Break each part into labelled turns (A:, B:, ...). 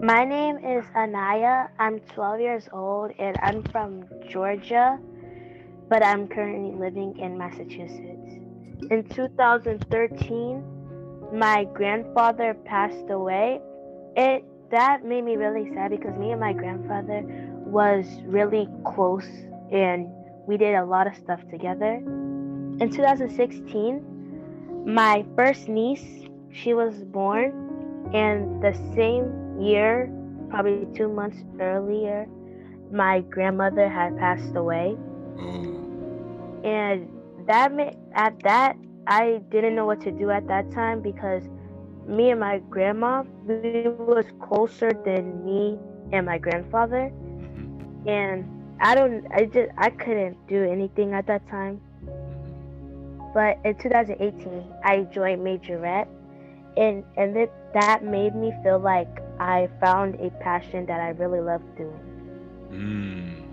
A: My name is Anyah. I'm 12 years old and I'm from Georgia, but I'm currently living in Massachusetts. In 2013, my grandfather passed away. It that made me really sad because me and my grandfather was really close and we did a lot of stuff together. In 2016, my first niece, she was born and the same year, probably 2 months earlier, my grandmother had passed away.
B: Oh.
A: And that at that I didn't know what to do at that time because me and my grandma we was closer than me and my grandfather
B: Mhm.
A: and I don't I just I couldn't do anything at that time.
B: Mhm.
A: But in 2018 I joined Majorette and and that that made me feel like I found a passion that I really love doing.
B: Mm.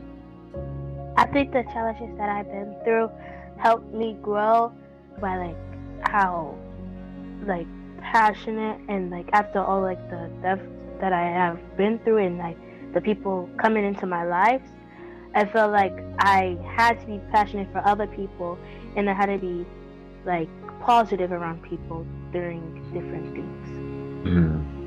A: I think the challenges that I've been through helped me grow by like how like passionate and like after all like the death that I have been through and like the people coming into my lives, I felt like I had to be passionate for other people and I had to be like positive around people during different things.
C: Mm.